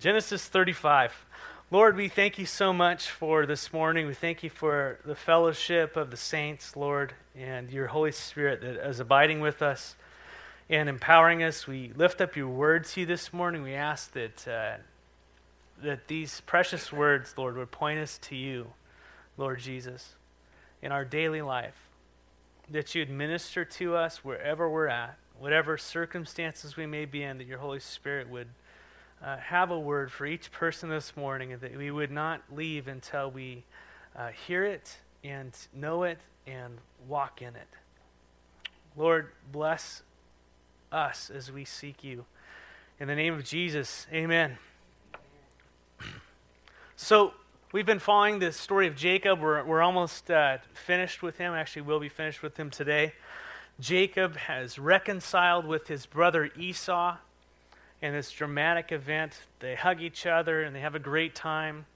Genesis 35. Lord, we thank you so much for this morning. We thank you for the fellowship of the saints, Lord, and your Holy Spirit that is abiding with us and empowering us. We lift up your word to you this morning. We ask that, uh, that these precious words, Lord, would point us to you, Lord Jesus, in our daily life. That you would minister to us wherever we're at, whatever circumstances we may be in, that your Holy Spirit would uh, have a word for each person this morning that we would not leave until we uh, hear it and know it and walk in it. Lord, bless us as we seek you. In the name of Jesus, amen. So, we've been following the story of Jacob. We're, we're almost uh, finished with him. Actually, we'll be finished with him today. Jacob has reconciled with his brother Esau in this dramatic event. They hug each other and they have a great time.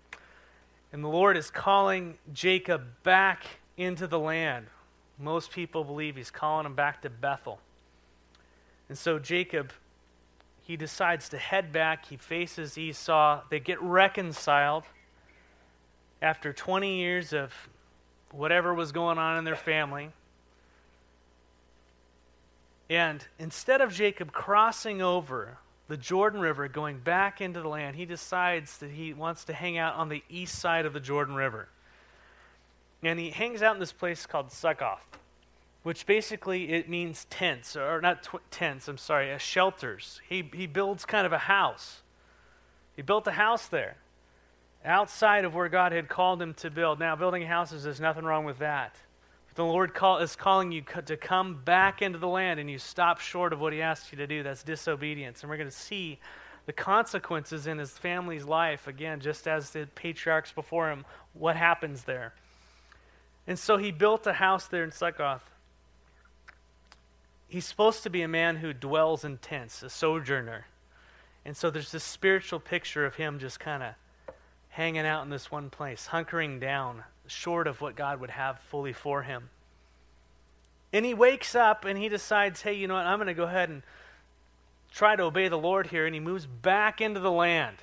And the Lord is calling Jacob back into the land. Most people believe he's calling him back to Bethel. And so Jacob, he decides to head back. He faces Esau. They get reconciled after 20 years of whatever was going on in their family. And instead of Jacob crossing over the Jordan River, going back into the land, he decides that he wants to hang out on the east side of the Jordan River. And he hangs out in this place called Succoth, which basically it means tents, or not tw- tents, I'm sorry, uh, shelters. He, he builds kind of a house. He built a house there, outside of where God had called him to build. Now, building houses, there's nothing wrong with that the Lord call, is calling you to come back into the land and you stop short of what He asked you to do, that's disobedience. And we're going to see the consequences in his family's life, again, just as the patriarchs before him, what happens there. And so he built a house there in Succoth. He's supposed to be a man who dwells in tents, a sojourner. And so there's this spiritual picture of him just kind of hanging out in this one place, hunkering down, short of what God would have fully for him. And he wakes up and he decides, hey, you know what? I'm going to go ahead and try to obey the Lord here. And he moves back into the land.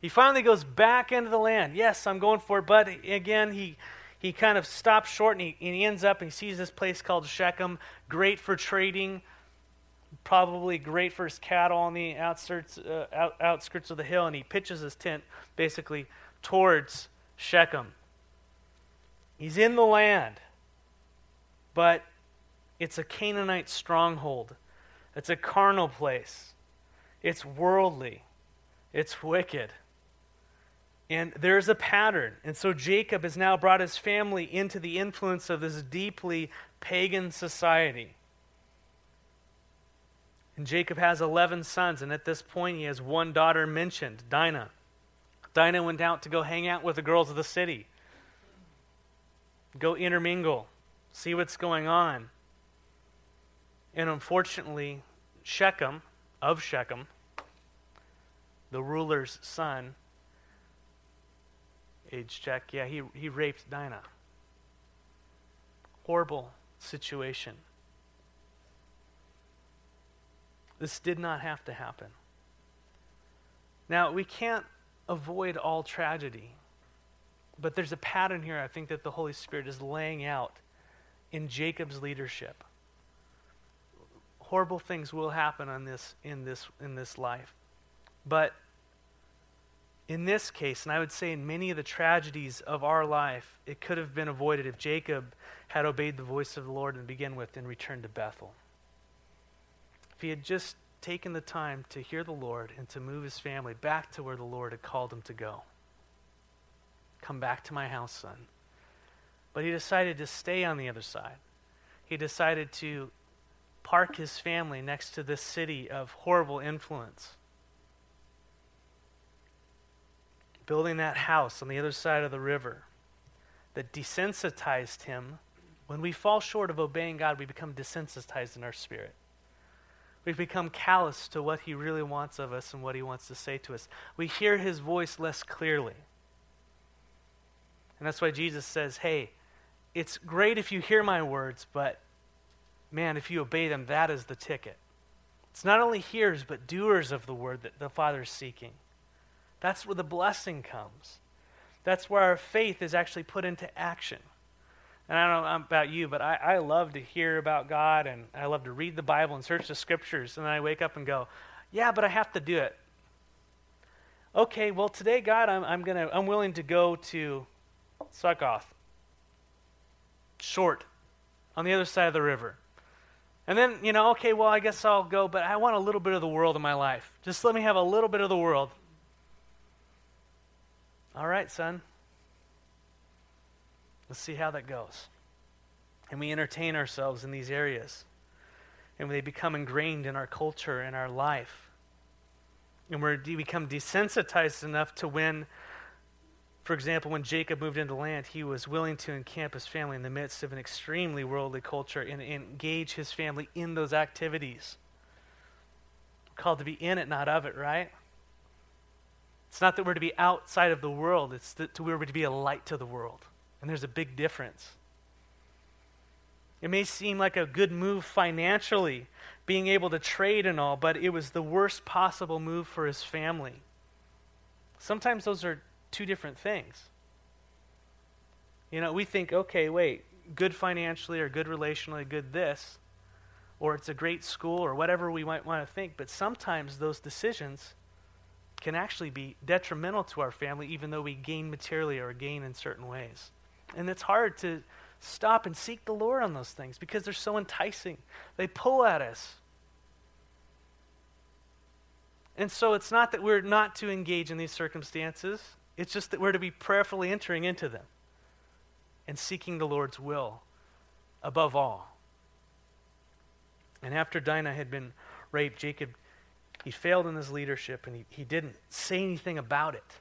He finally goes back into the land. Yes, I'm going for it. But again, he, he kind of stops short and he, and he ends up and he sees this place called Shechem, great for trading, probably great for his cattle on the outskirts, uh, out, outskirts of the hill. And he pitches his tent basically towards Shechem. He's in the land, but it's a Canaanite stronghold. It's a carnal place. It's worldly. It's wicked. And there's a pattern. And so Jacob has now brought his family into the influence of this deeply pagan society. And Jacob has 11 sons, and at this point he has one daughter mentioned, Dinah. Dinah went out to go hang out with the girls of the city. Go intermingle, see what's going on. And unfortunately, Shechem, of Shechem, the ruler's son, age check, yeah, he, he raped Dinah. Horrible situation. This did not have to happen. Now, we can't avoid all tragedy. But there's a pattern here I think that the Holy Spirit is laying out in Jacob's leadership. Horrible things will happen on this, in, this, in this life. But in this case, and I would say in many of the tragedies of our life, it could have been avoided if Jacob had obeyed the voice of the Lord and begin with and returned to Bethel. If he had just taken the time to hear the Lord and to move his family back to where the Lord had called him to go. Come back to my house, son. But he decided to stay on the other side. He decided to park his family next to this city of horrible influence. Building that house on the other side of the river that desensitized him. When we fall short of obeying God, we become desensitized in our spirit. We've become callous to what He really wants of us and what He wants to say to us. We hear His voice less clearly. And that's why Jesus says, hey, it's great if you hear my words, but man, if you obey them, that is the ticket. It's not only hearers, but doers of the word that the Father is seeking. That's where the blessing comes. That's where our faith is actually put into action. And I don't know about you, but I, I love to hear about God and I love to read the Bible and search the scriptures. And then I wake up and go, yeah, but I have to do it. Okay, well, today, God, I'm, I'm, gonna, I'm willing to go to Succoth, short, on the other side of the river. And then, you know, okay, well, I guess I'll go, but I want a little bit of the world in my life. Just let me have a little bit of the world. All right, son. Let's see how that goes. And we entertain ourselves in these areas. And they become ingrained in our culture and our life. And we become desensitized enough to when, for example, when Jacob moved into land, he was willing to encamp his family in the midst of an extremely worldly culture and, engage his family in those activities. We're called to be in it, not of it, right? It's not that we're to be outside of the world, it's that we're to be a light to the world. And there's a big difference. It may seem like a good move financially, being able to trade and all, but it was the worst possible move for his family. Sometimes those are two different things. You know, we think, okay, wait, good financially or good relationally, good this, or it's a great school or whatever we might want to think, but sometimes those decisions can actually be detrimental to our family, even though we gain materially or gain in certain ways. And it's hard to stop and seek the Lord on those things because they're so enticing. They pull at us. And so it's not that we're not to engage in these circumstances, it's just that we're to be prayerfully entering into them and seeking the Lord's will above all. And after Dinah had been raped, Jacob he failed in his leadership and he, he didn't say anything about it.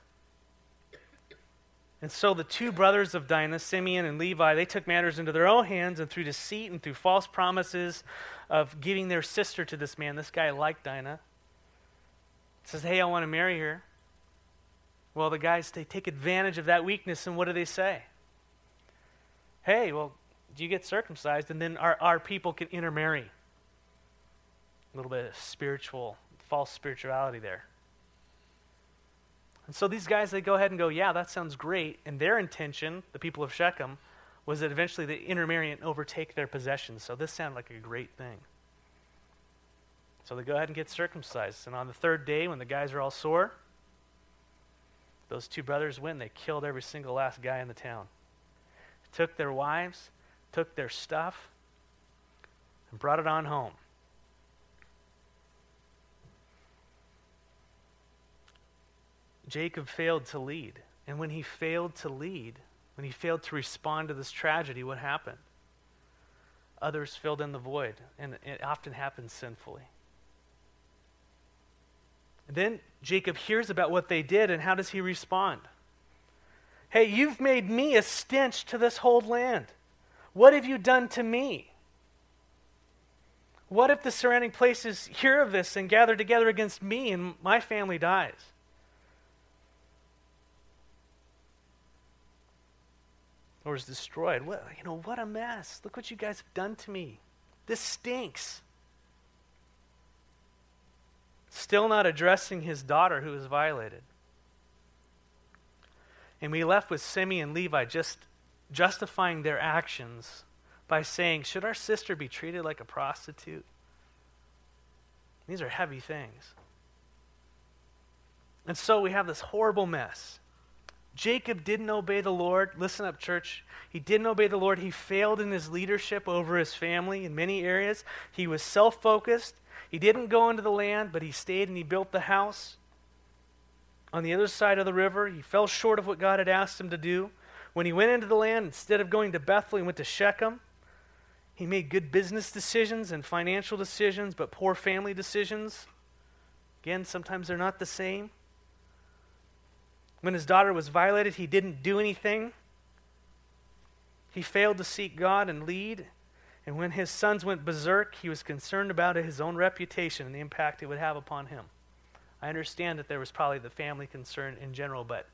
And so the two brothers of Dinah, Simeon and Levi, they took matters into their own hands and through deceit and through false promises of giving their sister to this man. This guy liked Dinah. Says, Hey, I want to marry her. Well, the guys, they take advantage of that weakness, and what do they say? Hey, well, do you get circumcised? And then our, our people can intermarry. A little bit of spiritual false spirituality there. And so these guys, they go ahead and go, yeah, that sounds great. And their intention, the people of Shechem, was that eventually the intermarry and overtake their possessions. So this sounded like a great thing. So they go ahead and get circumcised. And on the third day, when the guys are all sore, those two brothers went and they killed every single last guy in the town. Took their wives, took their stuff, and brought it on home. Jacob failed to lead. And when he failed to lead, when he failed to respond to this tragedy, what happened? Others filled in the void, and it often happens sinfully. And then Jacob hears about what they did, and how does he respond? Hey, you've made me a stench to this whole land. What have you done to me? What if the surrounding places hear of this and gather together against me and my family dies? or is destroyed. What, you know, what a mess. Look what you guys have done to me. This stinks. Still not addressing his daughter who was violated. And we left with Simeon and Levi just justifying their actions by saying, Should our sister be treated like a prostitute? These are heavy things. And so we have this horrible mess. Jacob didn't obey the Lord. Listen up, church. He didn't obey the Lord. He failed in his leadership over his family in many areas. He was self focused. He didn't go into the land, but he stayed and he built the house on the other side of the river. He fell short of what God had asked him to do. When he went into the land, instead of going to Bethel, he went to Shechem. He made good business decisions and financial decisions, but poor family decisions. Again, sometimes they're not the same. When his daughter was violated, he didn't do anything. He failed to seek God and lead. And when his sons went berserk, he was concerned about his own reputation and the impact it would have upon him. I understand that there was probably the family concern in general, but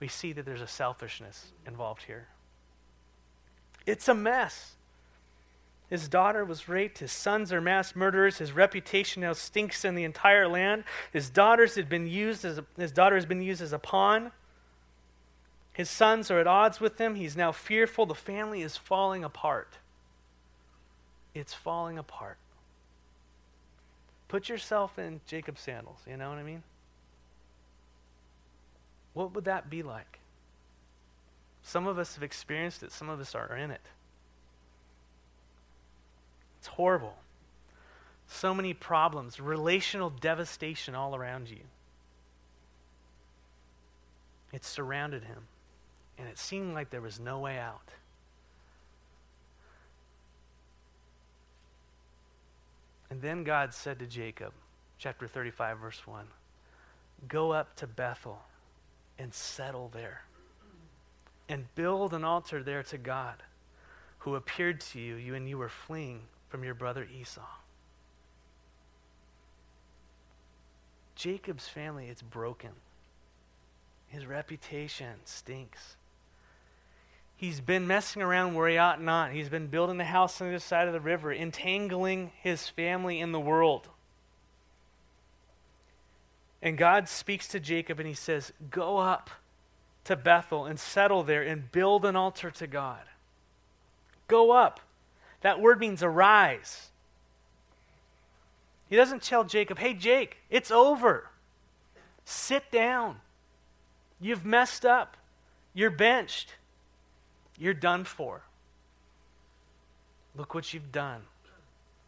we see that there's a selfishness involved here. It's a mess. His daughter was raped. His sons are mass murderers. His reputation now stinks in the entire land. His daughters had been used as a, his daughter has been used as a pawn. His sons are at odds with him. He's now fearful. The family is falling apart. It's falling apart. Put yourself in Jacob's sandals. You know what I mean? What would that be like? Some of us have experienced it, some of us are in it. It's horrible. So many problems, relational devastation all around you. It surrounded him, and it seemed like there was no way out. And then God said to Jacob, chapter 35, verse 1, Go up to Bethel and settle there and build an altar there to God who appeared to you, you and you were fleeing from your brother Esau. Jacob's family, it's broken. His reputation stinks. He's been messing around where he ought not. He's been building the house on the other side of the river, entangling his family in the world. And God speaks to Jacob and he says, Go up to Bethel and settle there and build an altar to God. Go up. That word means arise. He doesn't tell Jacob, Hey, Jake, it's over. Sit down. You've messed up. You're benched. You're done for. Look what you've done.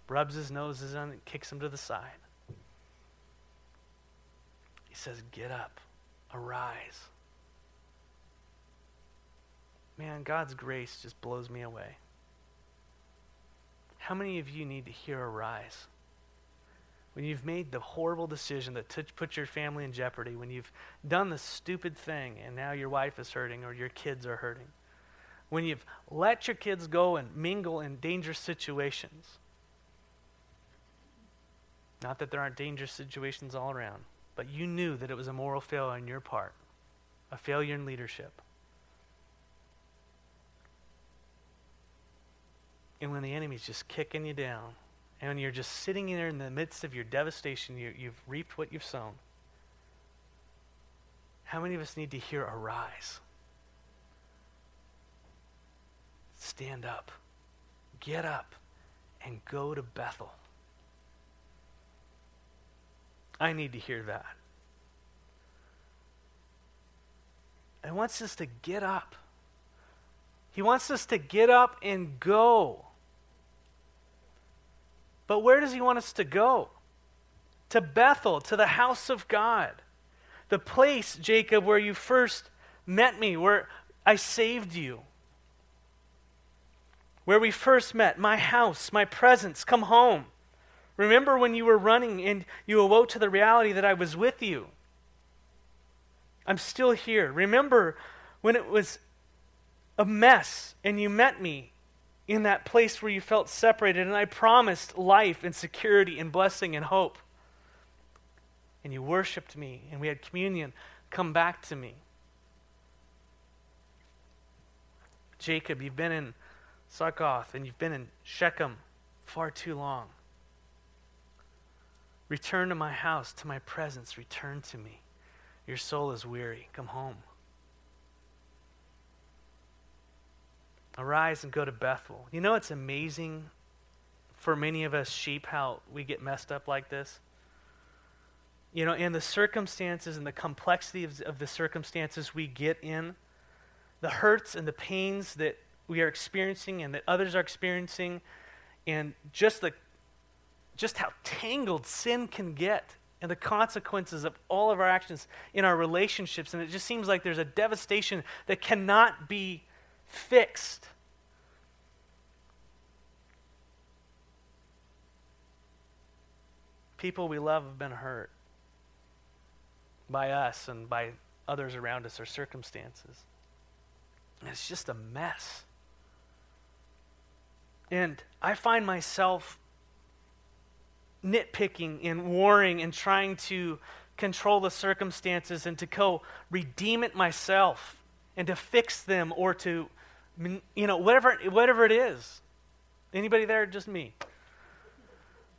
Rubs his noses on it, kicks him to the side. He says, Get up, arise. Man, God's grace just blows me away. How many of you need to hear arise? When you've made the horrible decision that t- put your family in jeopardy, when you've done the stupid thing and now your wife is hurting or your kids are hurting, when you've let your kids go and mingle in dangerous situations. Not that there aren't dangerous situations all around, but you knew that it was a moral failure on your part, a failure in leadership. And when the enemy's just kicking you down, and when you're just sitting there in the midst of your devastation, you, you've reaped what you've sown. How many of us need to hear arise? Stand up, get up, and go to Bethel. I need to hear that. He wants us to get up. He wants us to get up and go. But where does he want us to go? To Bethel, to the house of God. The place, Jacob, where you first met me, where I saved you. Where we first met, my house, my presence, come home. Remember when you were running and you awoke to the reality that I was with you? I'm still here. Remember when it was a mess and you met me in that place where you felt separated, and I promised life and security and blessing and hope. And you worshiped me, and we had communion. Come back to me. Jacob, you've been in Succoth and you've been in Shechem far too long. Return to my house, to my presence. Return to me. Your soul is weary. Come home. Arise and go to Bethel. You know it's amazing for many of us sheep how we get messed up like this? You know, and the circumstances and the complexity of, of the circumstances we get in, the hurts and the pains that we are experiencing and that others are experiencing, and just the just how tangled sin can get and the consequences of all of our actions in our relationships. And it just seems like there's a devastation that cannot be fixed. People we love have been hurt by us and by others around us or circumstances. And it's just a mess. And I find myself nitpicking and warring and trying to control the circumstances and to go redeem it myself and to fix them or to you know, whatever, whatever it is. Anybody there? Just me.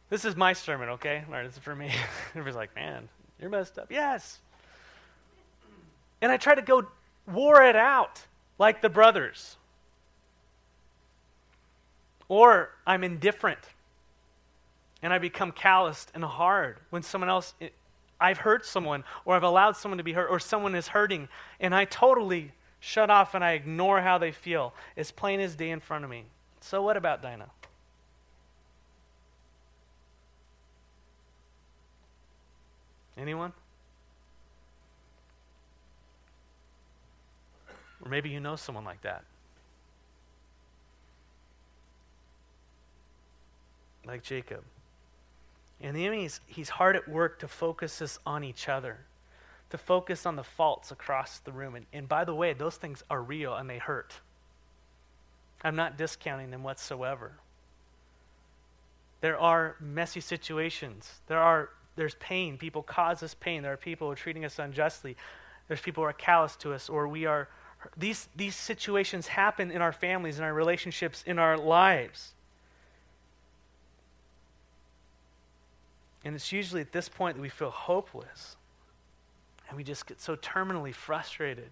This is my sermon, okay? All right, this is for me. Everybody's like, man, you're messed up. Yes. And I try to go war it out like the brothers. Or I'm indifferent and I become calloused and hard when someone else, I've hurt someone or I've allowed someone to be hurt or someone is hurting and I totally shut off and I ignore how they feel. It's plain as day in front of me. So, what about Dinah? Anyone? Or maybe you know someone like that. Like Jacob. And the enemy, is, he's hard at work to focus us on each other, to focus on the faults across the room. And, and by the way, those things are real and they hurt. I'm not discounting them whatsoever. There are messy situations. There are there's pain. People cause us pain. There are people who are treating us unjustly. There's people who are callous to us, or we are. These, these situations happen in our families, in our relationships, in our lives. And it's usually at this point that we feel hopeless. And we just get so terminally frustrated.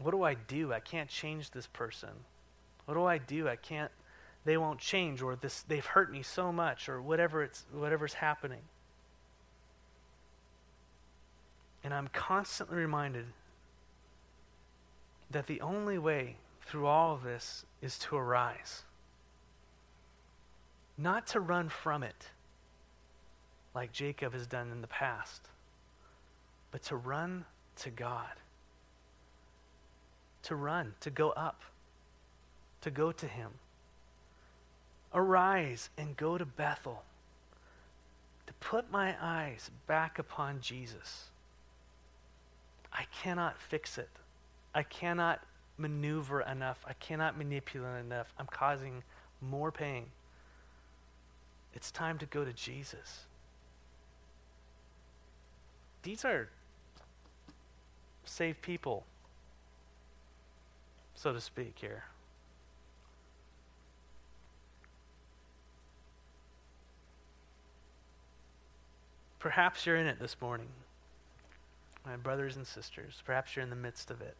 What do I do? I can't change this person. What do I do? I can't they won't change or this they've hurt me so much or whatever it's whatever's happening. And I'm constantly reminded that the only way through all of this is to arise. Not to run from it like Jacob has done in the past, but to run to God. To run, to go up, to go to Him. Arise and go to Bethel to put my eyes back upon Jesus. I cannot fix it. I cannot maneuver enough. I cannot manipulate enough. I'm causing more pain. It's time to go to Jesus. These are saved people, so to speak, here. Perhaps you're in it this morning, my brothers and sisters. Perhaps you're in the midst of it.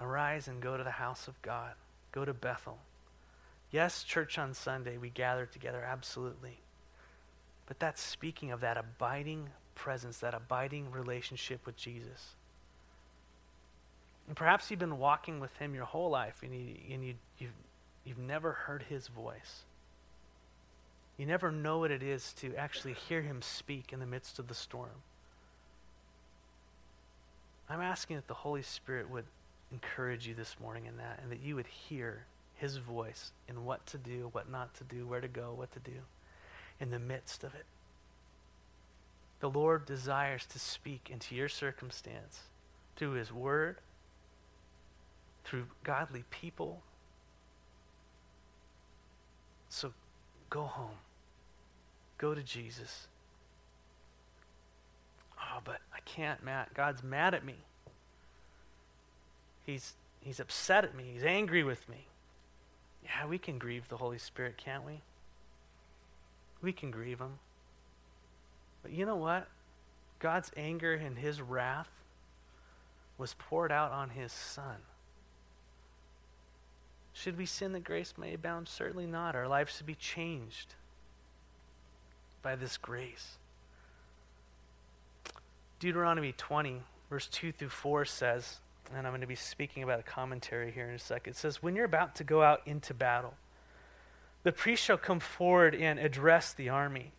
Arise and go to the house of God. Go to Bethel. Yes, church on Sunday, we gather together, absolutely. But that's speaking of that abiding presence, that abiding relationship with Jesus. And perhaps you've been walking with him your whole life and, you, and you, you've, you've never heard his voice. You never know what it is to actually hear him speak in the midst of the storm. I'm asking that the Holy Spirit would encourage you this morning in that, and that you would hear his voice in what to do, what not to do, where to go, what to do, in the midst of it. The Lord desires to speak into your circumstance through his word, through godly people. So go home. Go to Jesus. Oh, but I can't, Matt. God's mad at me. He's, he's upset at me. He's angry with me. Yeah, we can grieve the Holy Spirit, can't we? We can grieve him. But you know what? God's anger and his wrath was poured out on his son. Should we sin that grace may abound? Certainly not. Our lives should be changed by this grace. Deuteronomy 20, verse 2 through 4 says, and I'm going to be speaking about a commentary here in a second. It says, When you're about to go out into battle, the priest shall come forward and address the army.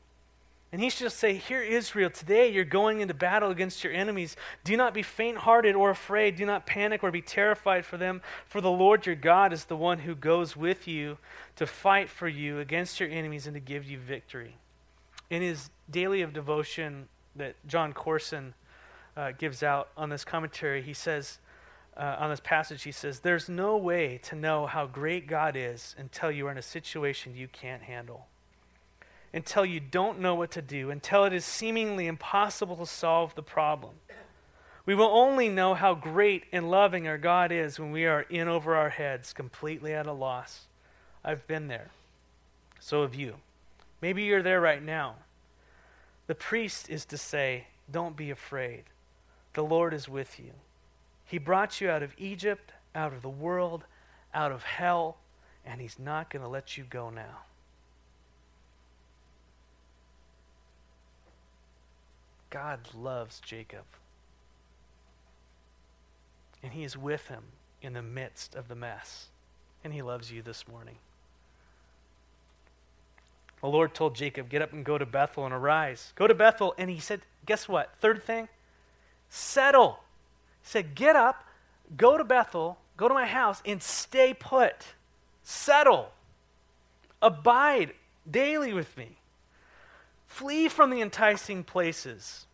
And he shall say, Hear, Israel, today you're going into battle against your enemies. Do not be faint hearted or afraid. Do not panic or be terrified for them, for the Lord your God is the one who goes with you to fight for you against your enemies and to give you victory in his daily of devotion that Jon Courson uh, gives out on this commentary, he says, uh, on this passage, he says, There's no way to know how great God is until you are in a situation you can't handle. Until you don't know what to do, until it is seemingly impossible to solve the problem. We will only know how great and loving our God is when we are in over our heads, completely at a loss. I've been there. So have you. Maybe you're there right now. The priest is to say, Don't be afraid. The Lord is with you. He brought you out of Egypt, out of the world, out of hell, and He's not going to let you go now. God loves Jacob. And He is with him in the midst of the mess. And He loves you this morning. The Lord told Jacob, Get up and go to Bethel and arise. Go to Bethel. And He said, Guess what? Third thing, settle. Said, Get up, go to Bethel, go to my house, and stay put. Settle. Abide daily with me. Flee from the enticing places.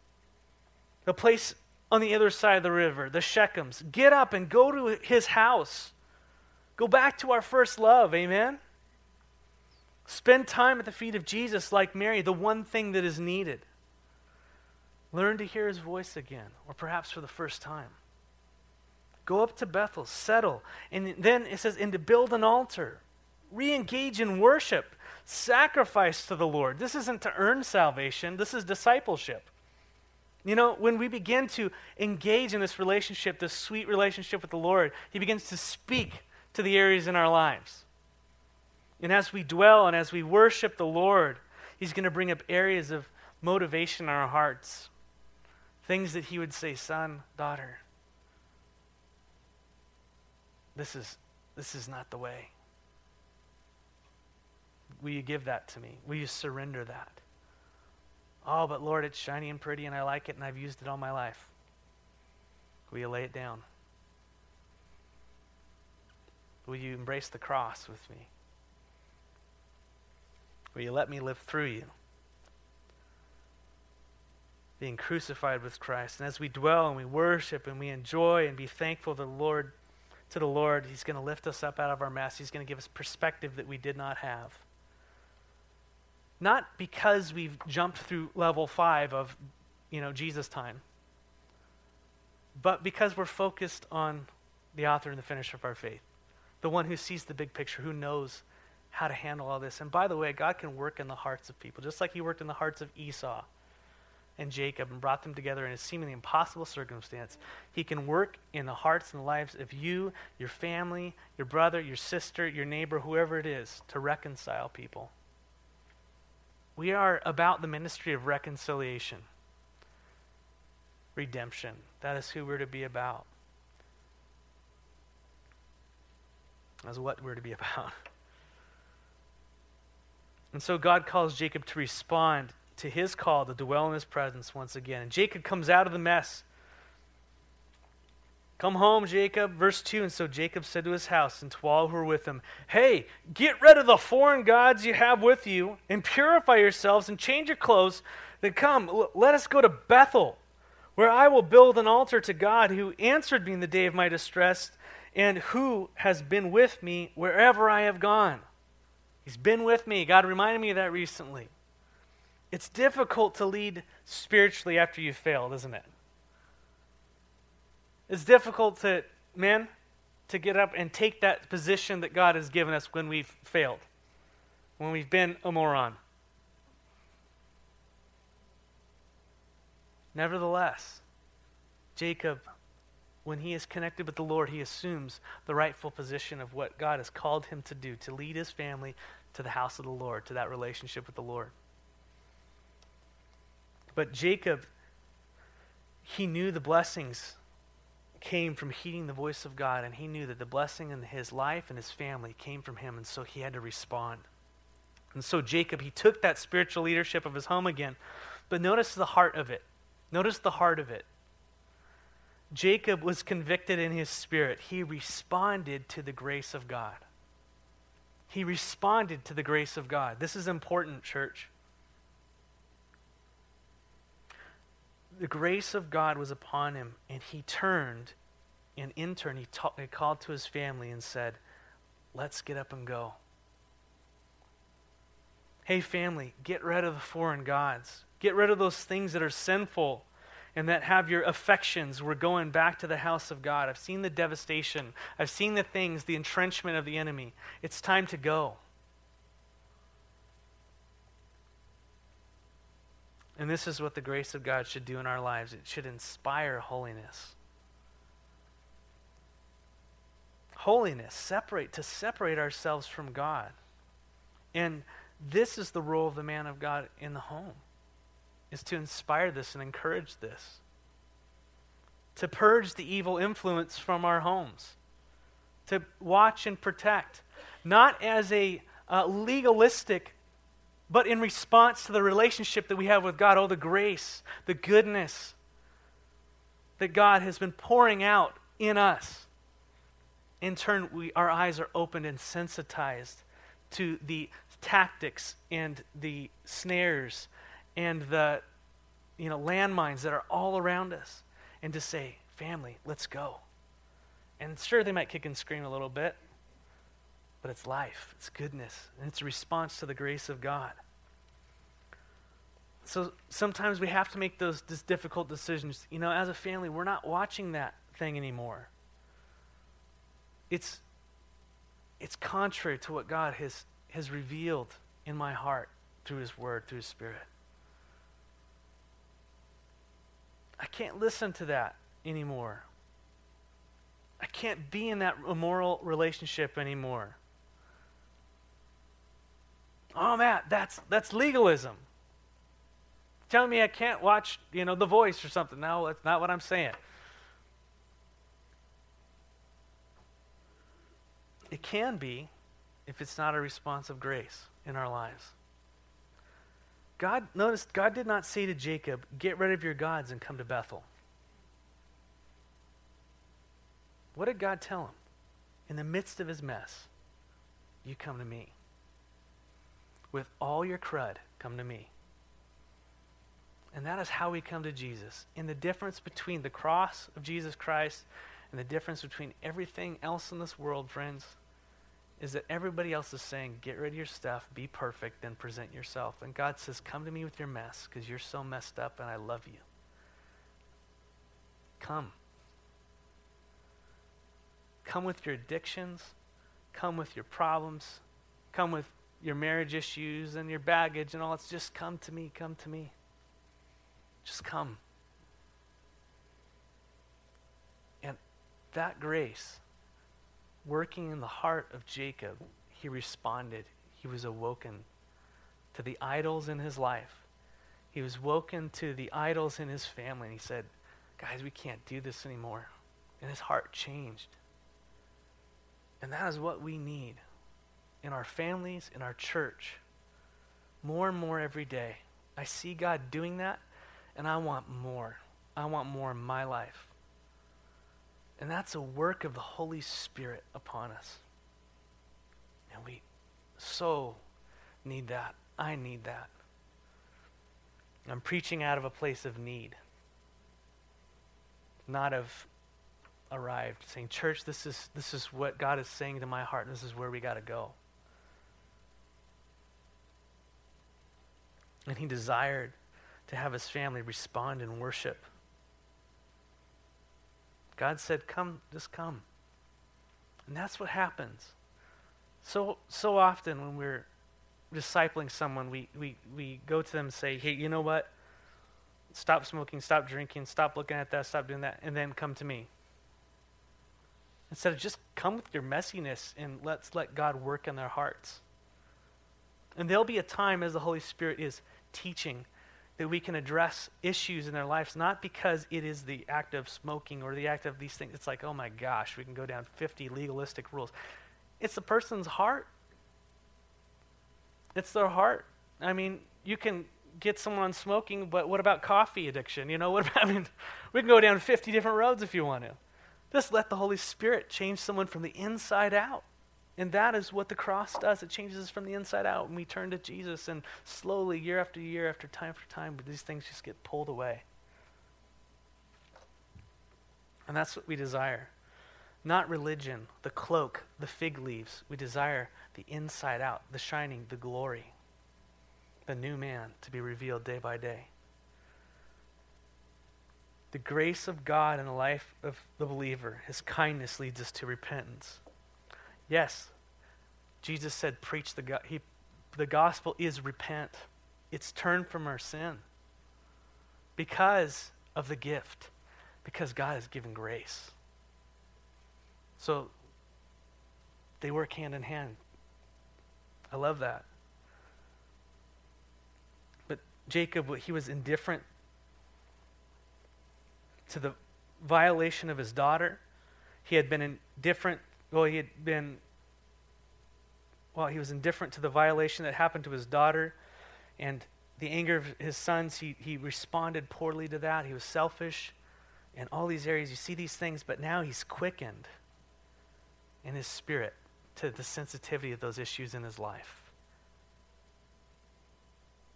The place on the other side of the river, the Shechems. Get up and go to his house. Go back to our first love. Amen? Spend time at the feet of Jesus like Mary, the one thing that is needed. Learn to hear his voice again, or perhaps for the first time. Go up to Bethel, settle. And then it says, and to build an altar. Re engage in worship sacrifice to the Lord. This isn't to earn salvation, this is discipleship. You know, when we begin to engage in this relationship, this sweet relationship with the Lord, He begins to speak to the areas in our lives. And as we dwell and as we worship the Lord, He's going to bring up areas of motivation in our hearts. Things that He would say, son, daughter, this is, this is not the way. Will you give that to me? Will you surrender that? Oh, but Lord, it's shiny and pretty and I like it and I've used it all my life. Will you lay it down? Will you embrace the cross with me? Will you let me live through you? Being crucified with Christ. And as we dwell and we worship and we enjoy and be thankful to the Lord, to the Lord, He's going to lift us up out of our mess. He's going to give us perspective that we did not have. Not because we've jumped through level five of, you know, Jesus time, but because we're focused on the author and the finisher of our faith, the one who sees the big picture, who knows how to handle all this. And by the way, God can work in the hearts of people, just like He worked in the hearts of Esau and Jacob and brought them together in a seemingly impossible circumstance. He can work in the hearts and lives of you, your family, your brother, your sister, your neighbor, whoever it is, to reconcile people. We are about the ministry of reconciliation, redemption. That is who we're to be about. That's what we're to be about. And so God calls Jacob to respond to his call to dwell in his presence once again. And Jacob comes out of the mess Come home, Jacob. Verse 2 And so Jacob said to his house and to all who were with him, Hey, get rid of the foreign gods you have with you, and purify yourselves, and change your clothes. Then come, let us go to Bethel, where I will build an altar to God who answered me in the day of my distress, and who has been with me wherever I have gone. He's been with me. God reminded me of that recently. It's difficult to lead spiritually after you've failed, isn't it? It's difficult to, men, to get up and take that position that God has given us when we've failed, when we've been a moron. Nevertheless, Jacob, when he is connected with the Lord, he assumes the rightful position of what God has called him to do, to lead his family to the house of the Lord, to that relationship with the Lord. But Jacob, he knew the blessings came from heeding the voice of God, and he knew that the blessing in his life and his family came from him, and so he had to respond. And so Jacob, he took that spiritual leadership of his home again, but notice the heart of it. Notice the heart of it. Jacob was convicted in his spirit. He responded to the grace of God. He responded to the grace of God. This is important, church. The grace of God was upon him, and he turned, and in turn, he, ta- he called to his family and said, Let's get up and go. Hey, family, get rid of the foreign gods. Get rid of those things that are sinful and that have your affections We're going back to the house of God. I've seen the devastation. I've seen the things, the entrenchment of the enemy. It's time to go. And this is what the grace of God should do in our lives it should inspire holiness. Holiness, separate, to separate ourselves from God. And this is the role of the man of God in the home is to inspire this and encourage this. To purge the evil influence from our homes. To watch and protect. Not as a uh, legalistic, but in response to the relationship that we have with God. Oh, the grace, the goodness that God has been pouring out in us. In turn, we, our eyes are opened and sensitized to the tactics and the snares and the you know landmines that are all around us and to say family let's go and sure they might kick and scream a little bit but it's life it's goodness and it's a response to the grace of god so sometimes we have to make those difficult decisions you know as a family we're not watching that thing anymore it's it's contrary to what god has has revealed in my heart through His Word, through His Spirit. I can't listen to that anymore. I can't be in that immoral relationship anymore. Oh, Matt, that's, that's legalism. Telling me I can't watch, you know, The Voice or something. No, that's not what I'm saying. It can be if it's not a response of grace in our lives. God, notice, God did not say to Jacob, Get rid of your gods and come to Bethel. What did God tell him? In the midst of his mess, you come to me. With all your crud, come to me. And that is how we come to Jesus. In the difference between the cross of Jesus Christ and the difference between everything else in this world, friends, is that everybody else is saying, get rid of your stuff, be perfect, then present yourself. And God says, come to me with your mess because you're so messed up and I love you. Come. Come with your addictions, come with your problems, come with your marriage issues and your baggage and all. It's just come to me, come to me. Just come. And that grace working in the heart of Jacob, he responded. He was awoken to the idols in his life. He was woken to the idols in his family. And he said, Guys, we can't do this anymore. And his heart changed. And that is what we need in our families, in our church, more and more every day. I see God doing that, and I want more. I want more in my life. And that's a work of the Holy Spirit upon us. And we so need that. I need that. I'm preaching out of a place of need, not of arrived, saying, Church, this is, this is what God is saying to my heart, and this is where we got to go. And he desired to have his family respond in worship. God said, Come, just come. And that's what happens. So, so often when we're discipling someone, we, we, we go to them and say, Hey, you know what? Stop smoking, stop drinking, stop looking at that, stop doing that, and then come to me. Instead of just come with your messiness and let's let God work in their hearts. And there'll be a time as the Holy Spirit is teaching that we can address issues in their lives, not because it is the act of smoking or the act of these things. It's like, oh my gosh, we can go down 50 legalistic rules. It's the person's heart. It's their heart. I mean, you can get someone smoking, but what about coffee addiction? You know, what about, I mean, we can go down 50 different roads if you want to. Just let the Holy Spirit change someone from the inside out. And that is what the cross does. It changes us from the inside out when we turn to Jesus. And slowly, year after year, after time after time, these things just get pulled away. And that's what we desire. Not religion, the cloak, the fig leaves. We desire the inside out, the shining, the glory, the new man to be revealed day by day. The grace of God in the life of the believer, his kindness leads us to repentance. Yes, Jesus said, preach the, go- he, the gospel is repent. It's turn from our sin because of the gift, because God has given grace. So they work hand in hand. I love that. But Jacob, he was indifferent to the violation of his daughter. He had been indifferent, well, he had been, well, he was indifferent to the violation that happened to his daughter. And the anger of his sons, he, he responded poorly to that. He was selfish in all these areas. You see these things, but now he's quickened in his spirit to the sensitivity of those issues in his life.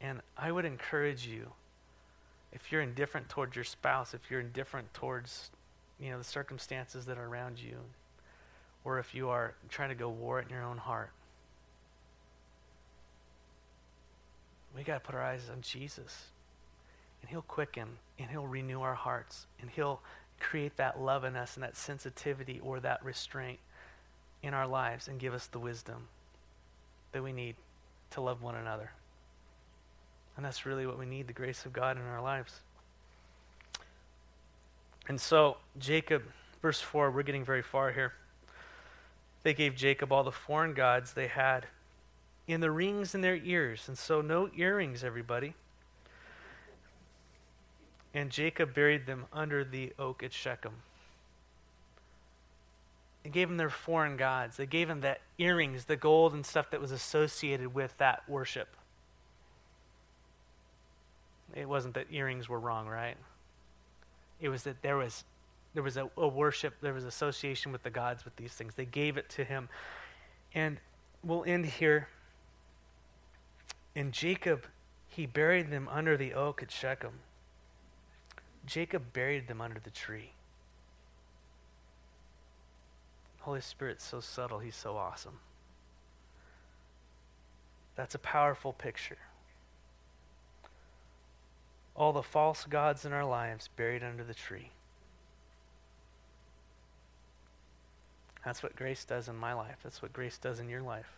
And I would encourage you, if you're indifferent towards your spouse, if you're indifferent towards you know the circumstances that are around you, or if you are trying to go war in your own heart, we got to put our eyes on Jesus. And he'll quicken and he'll renew our hearts and he'll create that love in us and that sensitivity or that restraint in our lives and give us the wisdom that we need to love one another. And that's really what we need the grace of God in our lives. And so, Jacob, verse 4, we're getting very far here. They gave Jacob all the foreign gods they had in the rings in their ears. And so, no earrings, everybody. And Jacob buried them under the oak at Shechem. They gave him their foreign gods. They gave him that earrings, the gold and stuff that was associated with that worship. It wasn't that earrings were wrong, right? It was that there was there was a, a worship, there was association with the gods with these things. They gave it to him. And we'll end here. And Jacob, he buried them under the oak at Shechem. Jacob buried them under the tree. Holy Spirit's so subtle, he's so awesome. That's a powerful picture. All the false gods in our lives buried under the tree. That's what grace does in my life. That's what grace does in your life.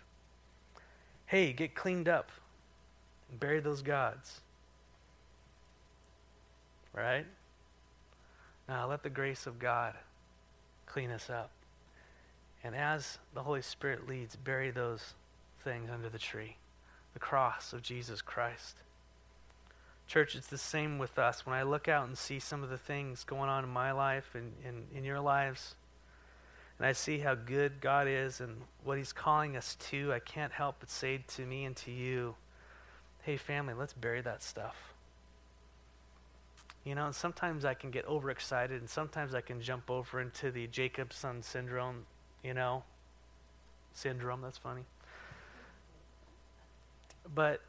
Hey, get cleaned up and bury those gods. Right? Now let the grace of God clean us up. And as the Holy Spirit leads, bury those things under the tree the cross of Jesus Christ. Church, it's the same with us. When I look out and see some of the things going on in my life and in, in your lives, and I see how good God is and what He's calling us to, I can't help but say to me and to you, hey, family, let's bury that stuff. You know, and sometimes I can get overexcited, and sometimes I can jump over into the Jacobson syndrome you know? Syndrome, that's funny. But,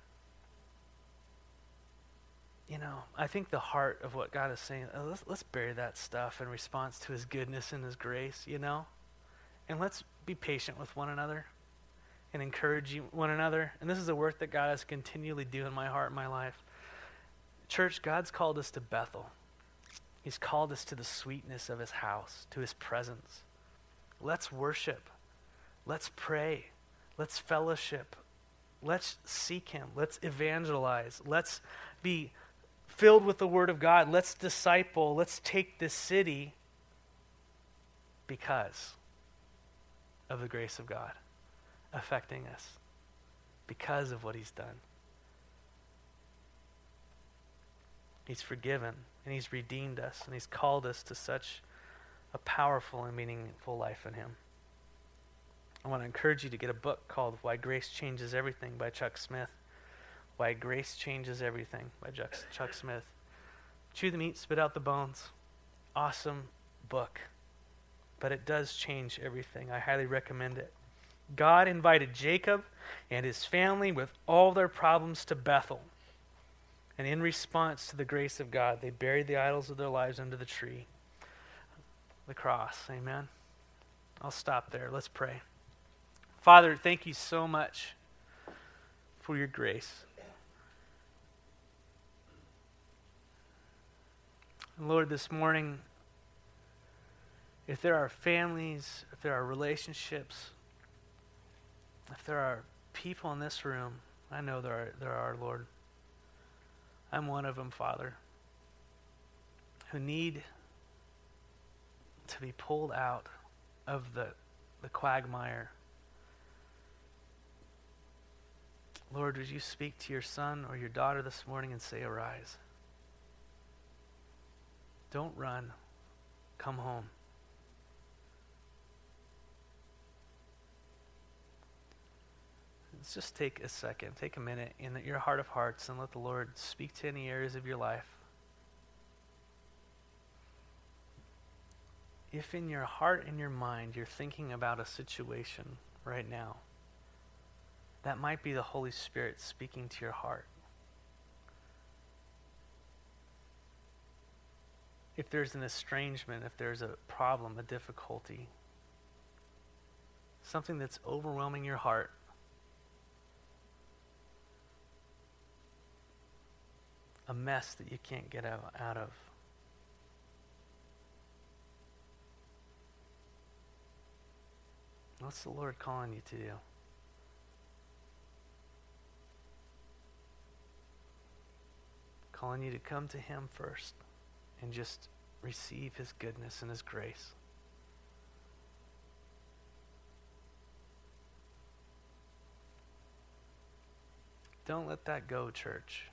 you know, I think the heart of what God is saying, uh, let's, let's bury that stuff in response to his goodness and his grace, you know? And let's be patient with one another and encourage one another. And this is the work that God is continually doing in my heart and my life. Church, God's called us to Bethel. He's called us to the sweetness of his house, to his presence. Let's worship. Let's pray. Let's fellowship. Let's seek Him. Let's evangelize. Let's be filled with the Word of God. Let's disciple. Let's take this city because of the grace of God affecting us, because of what He's done. He's forgiven and He's redeemed us and He's called us to such a powerful and meaningful life in Him. I want to encourage you to get a book called Why Grace Changes Everything by Chuck Smith. Why Grace Changes Everything by Chuck Smith. Chew the meat, spit out the bones. Awesome book. But it does change everything. I highly recommend it. God invited Jacob and his family with all their problems to Bethel. And in response to the grace of God, they buried the idols of their lives under the tree the cross. Amen. I'll stop there. Let's pray. Father, thank you so much for your grace. Lord, this morning, if there are families, if there are relationships, if there are people in this room, I know there are, there are, Lord. I'm one of them, Father, who need to be pulled out of the, the quagmire. Lord, would you speak to your son or your daughter this morning and say, Arise? Don't run. Come home. Let's just take a second, take a minute in your heart of hearts and let the Lord speak to any areas of your life. If in your heart and your mind you're thinking about a situation right now, that might be the Holy Spirit speaking to your heart. If there's an estrangement, if there's a problem, a difficulty, something that's overwhelming your heart, a mess that you can't get out, of. What's the Lord calling you to do? Calling you to come to Him first and just receive His goodness and His grace. Don't let that go, church.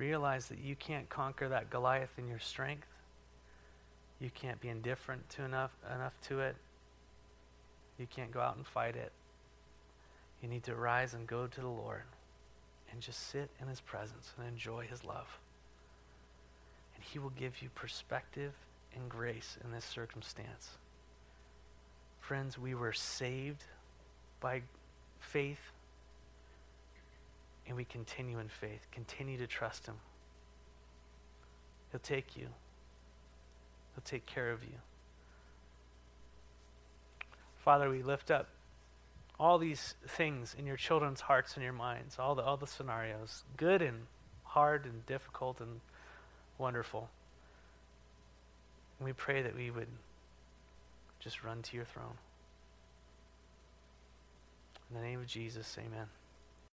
Realize that you can't conquer that Goliath in your strength. You can't be indifferent to enough enough to it. You can't go out and fight it. You need to rise and go to the Lord and just sit in his presence and enjoy his love. And he will give you perspective and grace in this circumstance. Friends, we were saved by faith and we continue in faith. Continue to trust him. He'll take you. He'll take care of you. Father, we lift up all these things in your children's hearts and your minds, all the all the scenarios, good and hard and difficult and wonderful. And we pray that we would just run to your throne. In the name of Jesus, amen.